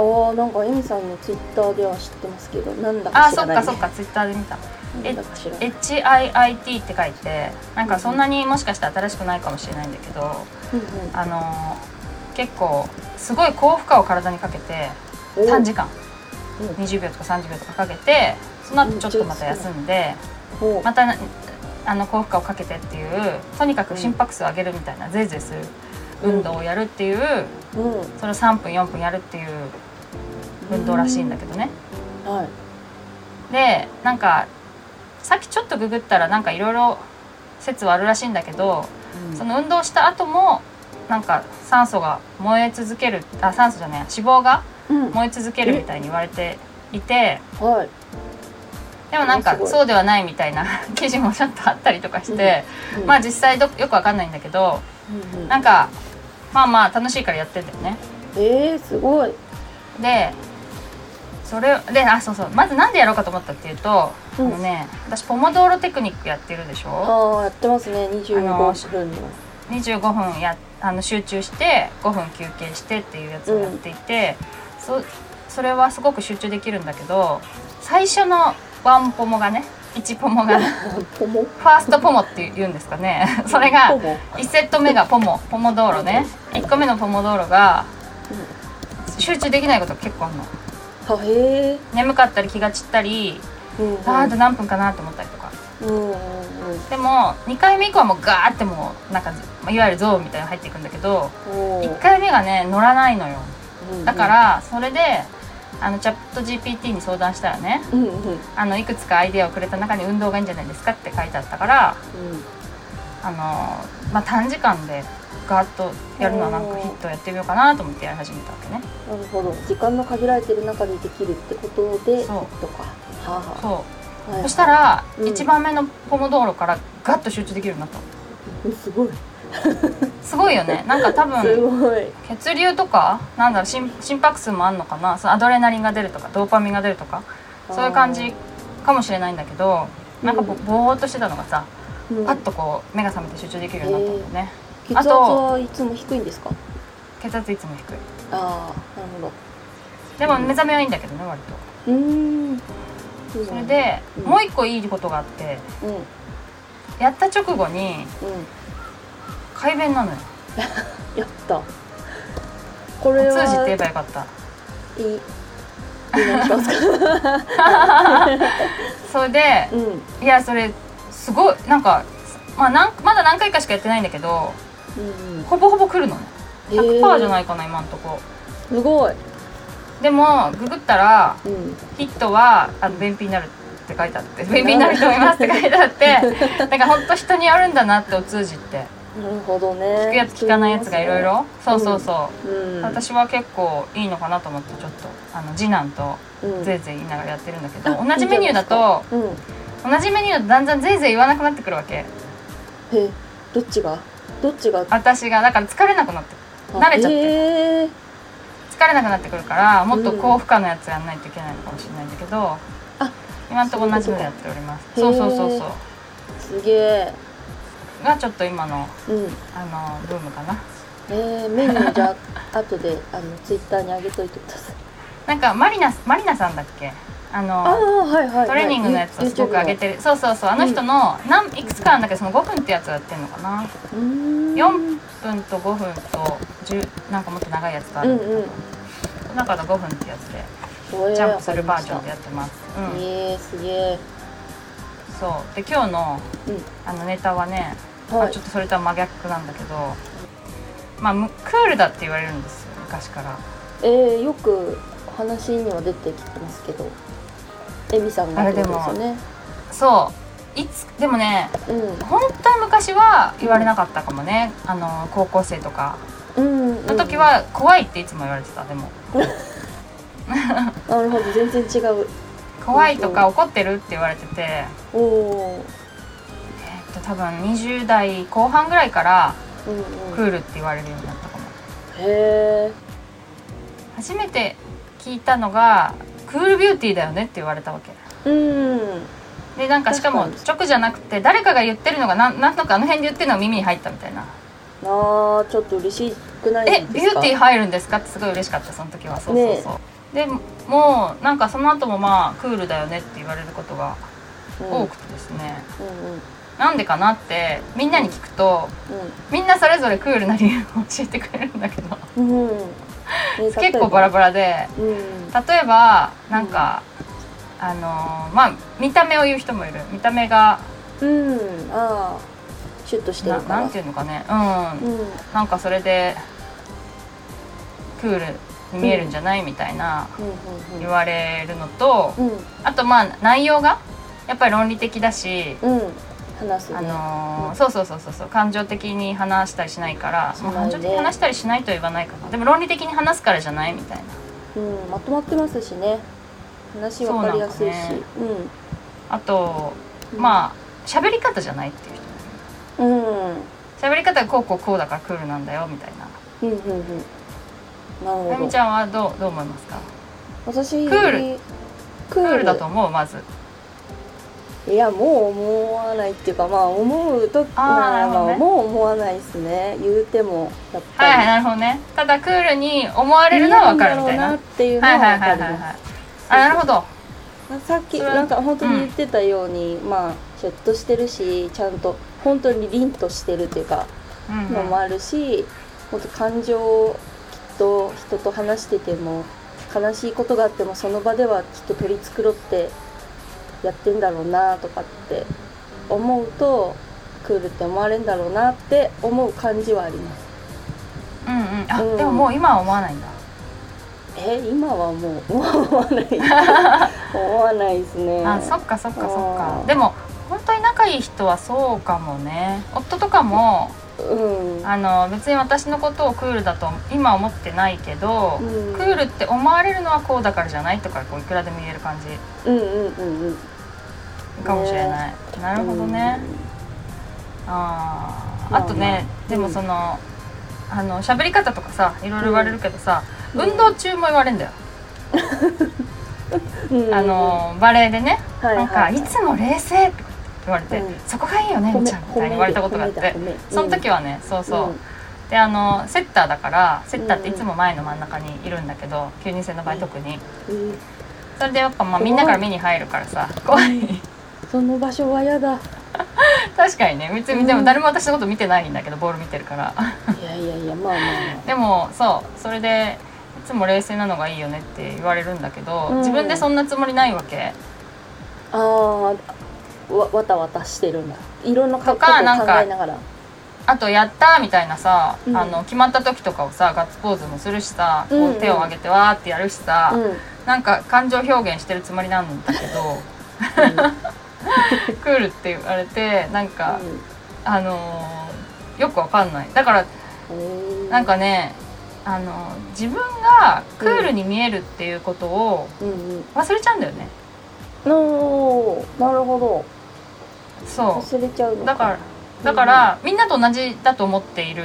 あーなんかエミさんのツイッターでは知ってますけどなんだかあそ知らない。っかそっかツイッターで見た。なんだか知らない。HIIT って書いてなんかそんなにもしかして新しくないかもしれないんだけどうんあのー結構すごい高負荷を体にかけてうん短時間。うん。20秒とか30秒とかかけてその後ちょっとまた休んでおまたなあの高負荷をかけてっていうとにかく心拍数を上げるみたいなゼーゼーする運動をやるっていううん。それを3分4分やるっていう運動らしいんだけどね。はい。でなんかさっきちょっとググったらなんかいろいろ説はあるらしいんだけどその運動した後もなんか酸素が燃え続けるあ酸素じゃない脂肪がうん。燃え続けるみたいに言われていてはい。でもなんかそうではないみたいな 記事もちょっとあったりとかして、うん。まあ実際どよくわかんないんだけどうんうん。なんかまあまあ楽しいからやってんだよね。えー、すごい。でそれであそうそう。まずなんでやろうかと思ったっていうと、うん。あのね私ポモドーロテクニックやってるでしょ？ああやってますね。あの25分の25分やあの集中して5分休憩してっていうやつをやっていて、そそれはすごく集中できるんだけど最初のワンポモがね1ポモがフ ポモ？ァーストポモって言うんですかね。それがポモ。1セット目がポモポモ道路ね。1個目のポモ道路が集中できないことが結構あるの眠かったり気が散ったりうんあーあと何分かなと思ったりとか。うんうんうん。でも2回目以降はもうガーってもうなんかいわゆるゾーンみたいなの入っていくんだけどおー。1回目がね乗らないのよ。うんだからそれであのチャット GPT に相談したらねうんうん。うんあのいくつかアイデアをくれた中に運動がいいんじゃないですかって書いてあったからあの、まあ、短時間でガーッとやるのはなんかヒットやってみようかなと思ってやり始めたわけね。なるほど。時間の限られてる中でできるってことでそう。とか。はそう。あはい。そしたらうん。1番目のポモ道路からガッと集中できるようになった。すごい。すごいよね。なんか多す分血流とかなんだろう心心拍数もあんのかな。そのアドレナリンが出るとかドーパミンが出るとかそういう感じかもしれないんだけどなんかぼうん。ぼーっとしてたのがさうん。パッとこう目が覚めて集中できるようになったんだよね血圧はいつも低いんですか？血圧いつも低い。ああなるほど。でも目覚めはいいんだけどね割と。うーん。それでうん。もう一個いいことがあってうん。うんやった直後に快便なのよ。やった。これは通じって言えばよかった。いい。それでうん。いやそれすごいなんかまあなんまだ何回かしかやってないんだけどうんうん。ほぼほぼ来るのね。へー。100%じゃないかな今んとこ。すごい。でもググったらうん。ヒットはあの便秘になるって書いてあって便秘になる人もいますって書いてあって だから本当人によるんだなってお通じってなるほどね。聞くやつ聞かないやつがいろいろ。そう。そうそう、う。ん。私は結構いいのかなと思ってちょっとあの次男とうん。ぜいぜい言いながらやってるんだけど、あ同じメニューだとうん。同じメニューだとだんだんぜいぜい言わなくなってくるわけ。え。どっちが？どっちが？私がだから疲れなくなってあ慣れちゃってへー。疲れなくなってくるからもっと高負荷のやつやんないといけないのかもしれないんだけど、あ今のところ同じのやっております。そそうそうそうそうすげえ。がちょっと今のうん。あのブームかな。えー、メニューじゃあ後であのツイッターに上げといてください。なんかマリナマリナさんだっけ？ああのあはいはい、はい、トレーニングのやつをすごく上げてる。そうそうそう。あの人の何いくつかあるんだけどその5分ってやつをやってるのかな。うーん。4分と5分と10なんかもっと長いやつがあるんだけど、うんうん。中の5分ってやつでジャンプするバージョンでやってます、うん、えー、すげえそう。で今日のうん。あのネタはね、まあ、はいちょっとそれとは真逆なんだけどまあむクールだって言われるんですよ昔から。えー、よく話には出てきてますけどエミさんがってことですよね。そういつでもねうん。本当は昔は言われなかったかもね。あの高校生とか。うんの時は怖いっていつも言われてたでも。なるほど全然違う。怖いとか怒ってるって言われてて、おおえっと多分20代後半ぐらいからクールって言われるようになったかも。へえ初めて聞いたのがクールビューティーだよねって言われたわけ。うん。でなんかしかも直じゃなくて誰かが言ってるのがなんなんとかあの辺で言ってるのが耳に入ったみたいな。あーちょっと嬉しくないですか？えビューティー入るんですか？ってすごい嬉しかったその時は。そうそうそう、でもうなんかその後もまあクールだよねって言われることが多くてですね、うんうん。なんでかなってみんなに聞くとみんなそれぞれクールな理由を教えてくれるんだけど。うん。うん、うんね 結構バラバラで。ラうん。例えばなんか、あのーまあ見た目を言う人もいる。見た目がうん。ああ。シュッとしてなるなんていうのかね。うん、うん。なんかそれでクールに見えるんじゃないみたいなうん言われるのと、うん。あとまあ内容がやっぱり論理的だし、うんうん話すね。あのーうんそうそうそうそうそう感情的に話したりしないから、まあ感情的に話したりしないとは言わないかな。でも論理的に話すからじゃないみたいな。うんまとまってますしね。話わかりやすいし。そうあとうん。まあ喋り方じゃないっていう。人うん。うん喋り方がこうこうこうだからクールなんだよみたいな。うんうんうん。なるほど。みちゃんはどうどう思いますか？私クール。ククールだと思うまずいやもう思わないっていうかまあ思うとあなね。まあもう思わないですね。言うてもやっぱり。はいはいなるほどね。ただクールに思われるのは分かるみたいな。なっていうのは分かりいはいはいはいますあなるほど。さっきなんか本当に言ってたように、まあシュッとしてるしちゃんと本当に凛としてるっていうかうんうん。のもあるし、もっと感情をきっと人と話してても悲しいことがあってもその場ではきっと取り繕ってやってんだろうなとかって思うとクールって思われるんだろうなって思う感じはあります。うんうん。あ、うん。でももう今は思わないんだ。え今はもう思わない。思わないですね。あそっかそっかそっか。うん。でも本当に仲いい人はそうかもね。夫とかもうん。あの別に私のことをクールだと今思ってないけど、うん。クールって思われるのはこうだからじゃないとかこういくらでも言える感じ。うんうんうんうん。かもしれない、なるほどね、あーあとね、まあまあ。でもその、あの喋り方とかさいろいろ言われるけどさ、運動中も言われるんだよ、うん。うんあのバレエでね、はい。なんかいつも冷静って言われて、うん。そこがいいよねみちゃんみたいに言われたことがあって。その時はねそうそう、であのセッターだからセッターっていつも前の真ん中にいるんだけど9人制の場合特に。うん。それでやっぱまあみんなから目に入るからさ怖い。その場所は嫌だ。確かにね。別にでも誰も私のこと見てないんだけどボール見てるから。いやいやいやまあまあまでもそう。それでいつも冷静なのがいいよねって言われるんだけど、うん。自分でそんなつもりないわけ。ああーわわたわたしてるんだ。いろんなことを考とかなんかえながら。あと「やった!」みたいなさ、うん。あの決まった時とかをさガッツポーズもするしさ、こうんううん。手を上げてわーってやるしさ、うん。なんか感情表現してるつもりなんだけど クールって言われてなんか、あのーよくわかんない。だからうんなんかねあの自分がクールに見えるっていうことをうん。うん忘れちゃうんだよね、おーなるほどそ忘れちゃうだからだから、みんなと同じだと思っている。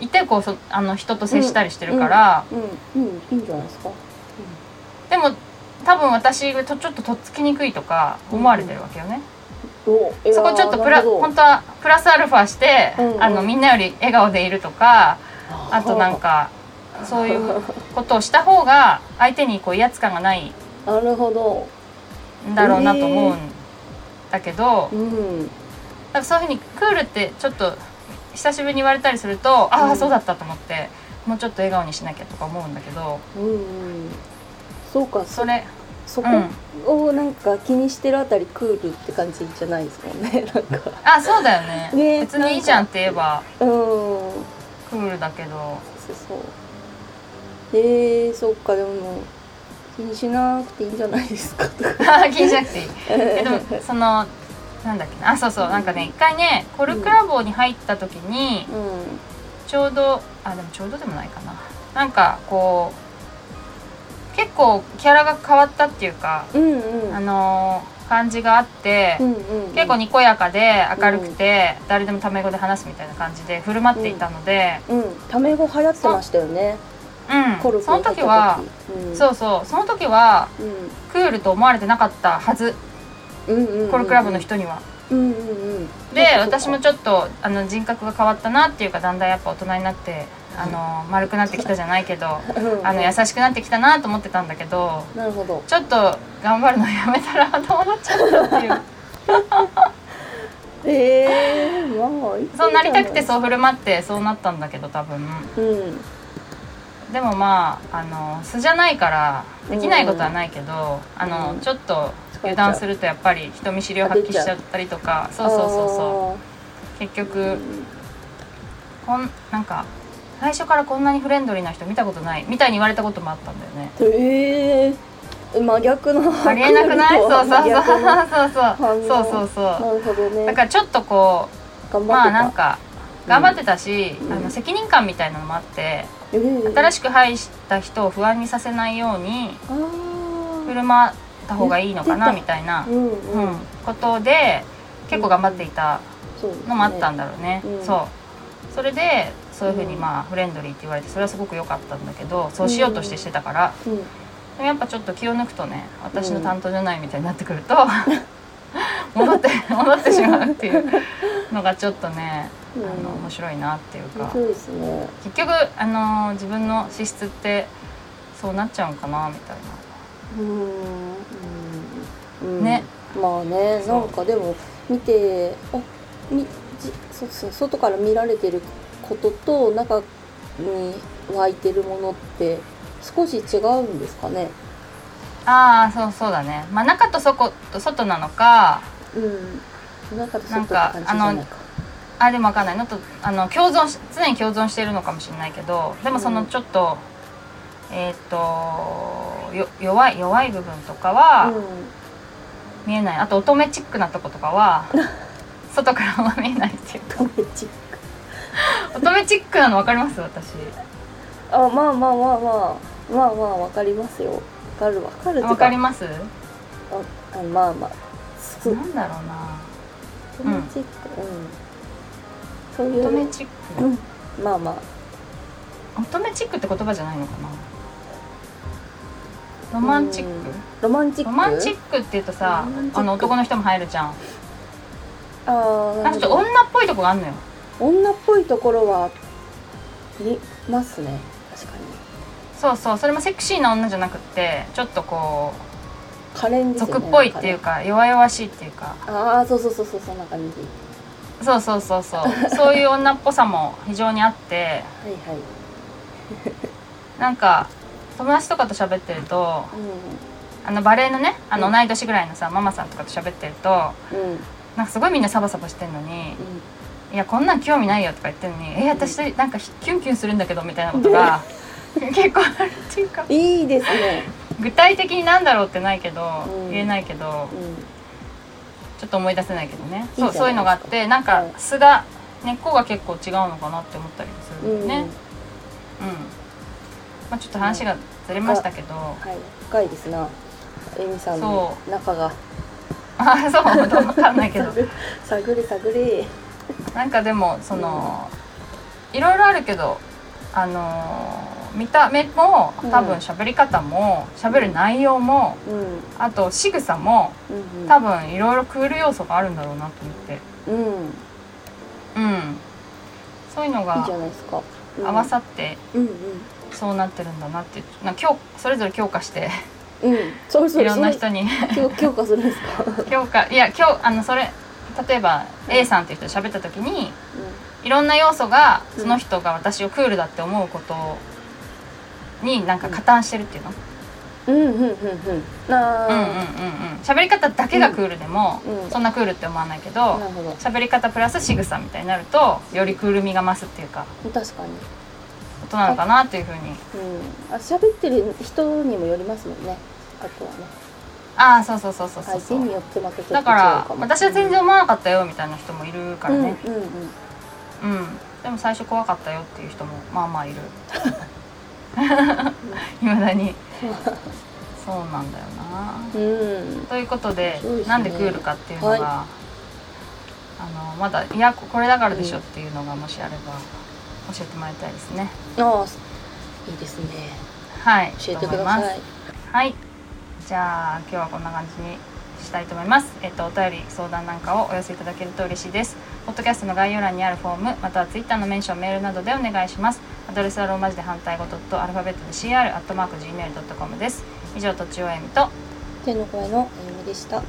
いてこうそあの人と接したりしてるから、うんうんいいんじゃないですか。でも多分私がとちょっととっつきにくいとか思われてるわけよね、おいやそこちょっとプラ本当はプラスアルファして、うん。うんあのみんなより笑顔でいるとかあとなんかそういうことをした方が相手にこう威圧感がない なるほど。んだろうなと思うんだけど、うん。なんかそういうふうにクールってちょっと久しぶりに言われたりすると、あうん。あそうだったと思ってもうちょっと笑顔にしなきゃとか思うんだけど。うんうん。そうか。そそれそこうん。をなんか気にしてるあたりクールって感じじゃないですもんね なんか。あそうだよね。ね別にいいじゃんって言えばうん。クールだけど。そうそう。えー、そっかでも気にしなくていいんじゃないですか？気にしなくていい。えでもそのなんだっけな？あそうそう。なんかね一回ねコルクラボに入った時にうちょうどあでもちょうどでもないかな。なんかこ結構キャラが変わったっていうか、うんうん。あのー感じがあって、うんうんうん。結構にこやかで明るくて、誰でもタメ語で話すみたいな感じで振る舞っていたので、うん。タメ語流行ってましたよねうん。その時は、うん、そうそう。その時はうん。クールと思われてなかったはず。うんうんうんコルクラブの人には。うんうんうん。で私もちょっとあの人格が変わったなっていうかだんだんやっぱ大人になってあの丸くなってきたじゃないけど うんうん。あの優しくなってきたなと思ってたんだけどなるほど。ちょっと頑張るのやめたら頭なっちゃったっていう。え えー、まあそうなりたくてうそう振る舞ってそうなったんだけど多分。うんでもまああの素じゃないからできないことはないけど、あのうん。ちょっと油断するとやっぱり人見知りを発揮しちゃったりとかそうそうそうそう。結う局こんなんか最初からこんなにフレンドリーな人見たことないみたいに言われたこともあったんだよね。へえー、真逆の。ありえなくない？そうそうそう。そうそうそうそう。そうるほどね。だからちょっとこうまあなんか頑張ってたし、うん。あの責任感みたいなのもあってえー、新しく入った人を不安にさせないように振る舞った方がいいのかなみたいな、うんことで結構頑張っていたのもあったんだろうね、うん。そう。それでそういうふうにうんまあフレンドリーって言われてそれはすごく良かったんだけどそうしようとしてしてたから、うん。でもやっぱちょっと気を抜くとね私の担当じゃないみたいになってくると、戻って戻ってしまうっていうのがちょっとね、うん。あの面白いなっていうか。そうですね。結局あの自分の資質ってそうなっちゃうんかなみたいな。うん。うん。うん。ね。まあねなんかでも見てあみじそうそう外から見られてることと中に湧いてるものって少し違うんですかね。ああそうそうだね、まあ、中と外と外なのかうん。中となん外ってか感じじゃないかあでも分かんない。のとあの共存し常に共存しているのかもしれないけどでもそのちょっと、えっ、とよ弱い弱い部分とかは見えない、あと乙女チックなとことかは 外からは見えないっていう。か乙女チックなの分かります？私。ゃあまあまあまあまあまあまあわかりますよ。わかるわかる分か。りまます？ああまあまあ。すなんだろうな。乙女チック。うんそういう乙女チック、うん。まあまあ。乙女チックって言葉じゃないのかな？ロマンチック、うんロマンチック？ロマンチックって言うとさあの男の人も入るじゃん。あーなんかちょっと女っぽいとこがあんのよ。女っぽいところは見ますね。確かに。そうそう。それもセクシーな女じゃなくってちょっとこう可憐ですよね俗っぽいっていうか弱々しいっていうか。ああそうそうそうそうそんな感じそうそうそうそう。そういう女っぽさも非常にあって。はいはい。なんか友達とかと喋ってるとうあのバレエのねあのうん。同い年ぐらいのさママさんとかと喋ってるとんうん。なんかすごいみんなサバサバしてんのに「いやこんなん興味ないよ」とか言ってんのに「え私なんかキュンキュンするんだけど」みたいなことが 結構あるっていうか。うんいいですね。具体的になんだろうってないけど、うん。言えないけどうんちょっと思い出せないけどね。そうそういうのがあってなんかはい素が根っこが結構違うのかなって思ったりもするよね。うん、まあ、ちょっと話がずれましたけど、はい。深いですな。えみさんの中が。あそう。分かんないけど。探れ探れなんかでもその、いろいろあるけどあのー見た目も多分喋り方も喋る内容もうん。あと仕草もうん多分いろいろクール要素があるんだろうなと思って。うん。うん。うんそういうのが合わさってうんそうなってるんだなってな強それぞれ強化してうん。うんそれそいろんな人に。強強化するんですか？強化。いや今日あのそれ例えば A さんっていう人と喋った時にいろんな要素がうんその人が私をクールだって思うことになんか加担してるっていうの、うんうんうんうん。うんあうん、うんうんうん。喋り方だけがクールでも、うんそんなクールって思わないけど喋り方プラス仕草みたいになるとよりクール味が増すっていうか確かに。ことなのかなっていうふうに。うん。あ喋ってる人にもよりますもんね。あとはね。ああそうそうそうそうそうそう。によってだから私は全然思わなかったよみたいな人もいるからね。うんうんうん。うん、でも最初怖かったよっていう人もまあまあいる いまだに。そう。なんだよな。うん。ということでね。なんでクールかっていうのが、はい。あのまだいやこれだからでしょっていうのがもしあれば教えてもらいたいですね。ああいいですね。はい。教えてください。はい。じゃあ今日はこんな感じにしたいと思います。えっとお便り相談なんかをお寄せいただけると嬉しいです。ポッドキャストの概要欄にあるフォームまたはツイッターのメンションメールなどでお願いします。アドレスはローマ字で反対語とアルファベットで CR アットマーク gmail ドットコムです。以上とちおえみと天の声のえみでした